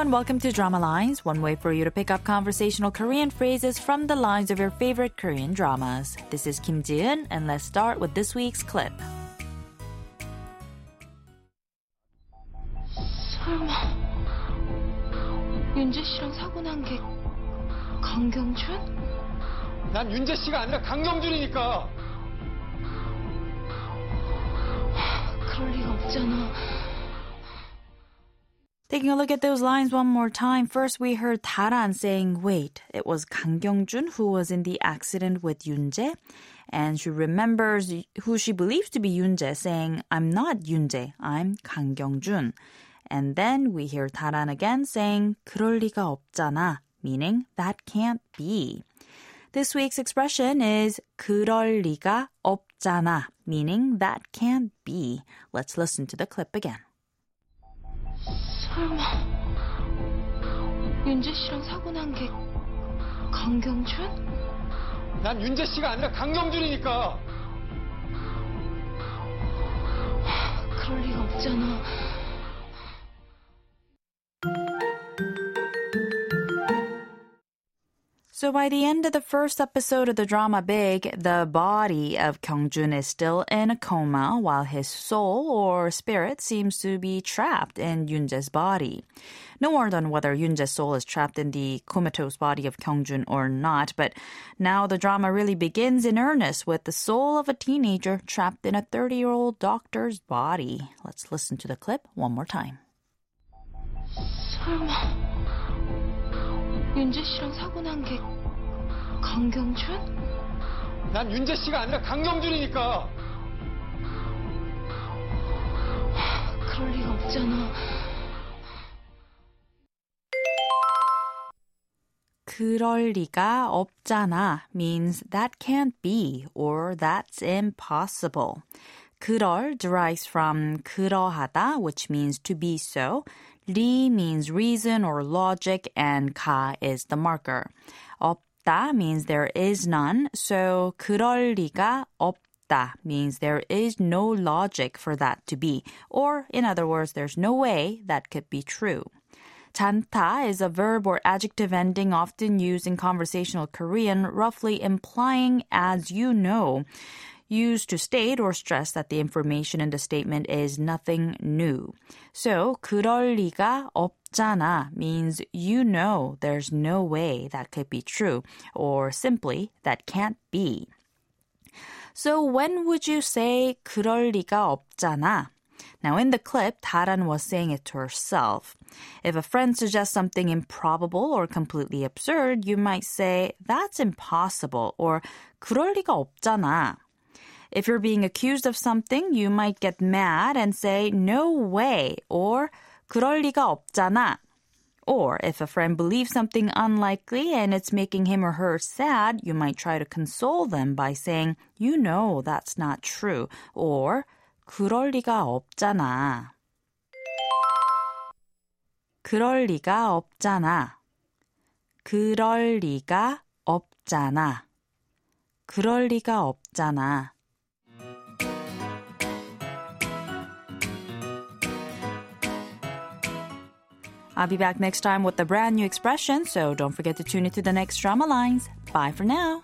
welcome to Drama Lines, one way for you to pick up conversational Korean phrases from the lines of your favorite Korean dramas. This is Kim Ji-eun, and let's start with this week's clip. 설마 윤재 씨랑 사고 난 게 강경준? 난 윤재 씨가 아니라 강경준이니까. 그럴 리가 없잖아. Taking a look at those lines one more time. First, we heard Taran saying, wait, it was Kang Kyung-jun who was in the accident with Yoonjae. And she remembers who she believes to be Yoonjae saying, I'm not Yoonjae, I'm Kang Kyung-jun. And then we hear Taran again saying, 그럴 리가 없잖아, meaning that can't be. This week's expression is 그럴 리가 없잖아, meaning that can't be. Let's listen to the clip again. 설마 윤재 씨랑 사고 난 게 강경준? 난 윤재 씨가 아니라 강경준이니까. 그럴 리가 없잖아. So by the end of the first episode of the drama Big, the body of Kyungjun is still in a coma while his soul or spirit seems to be trapped in Yoonjae's body. No word on whether Yoonjae's soul is trapped in the comatose body of Kyungjun or not, but now the drama really begins in earnest with the soul of a teenager trapped in a 30-year-old doctor's body. Let's listen to the clip one more time. 설마 윤재 씨랑 사고 난 게 강경준? 난 윤재 씨가 아니라 강경준이니까. 그럴 리가 없잖아. 그럴 리가 없잖아 means that can't be or that's impossible. 그럴 derives from 그러하다, which means to be so. 리 means reason or logic, and 가 is the marker. 없다 means there is none, so 그럴 리가 없다 means there is no logic for that to be, or in other words, there's no way that could be true. 잖다 is a verb or adjective ending often used in conversational Korean, roughly implying as you know used to state or stress that the information in the statement is nothing new. So, 그럴 리가 없잖아 means you know there's no way that could be true, or simply that can't be. So, when would you say 그럴 리가 없잖아? Now, in the clip, Taran was saying it to herself. If a friend suggests something improbable or completely absurd, you might say, that's impossible, or 그럴 리가 없잖아. If you're being accused of something, you might get mad and say, no way, or 그럴 리가 없잖아. Or if a friend believes something unlikely and it's making him or her sad, you might try to console them by saying, you know that's not true, or 그럴 리가 없잖아. 그럴 리가 없잖아. 그럴 리가 없잖아. 그럴 리가 없잖아. I'll be back next time with a brand new expression, so don't forget to tune into the next drama lines. Bye for now.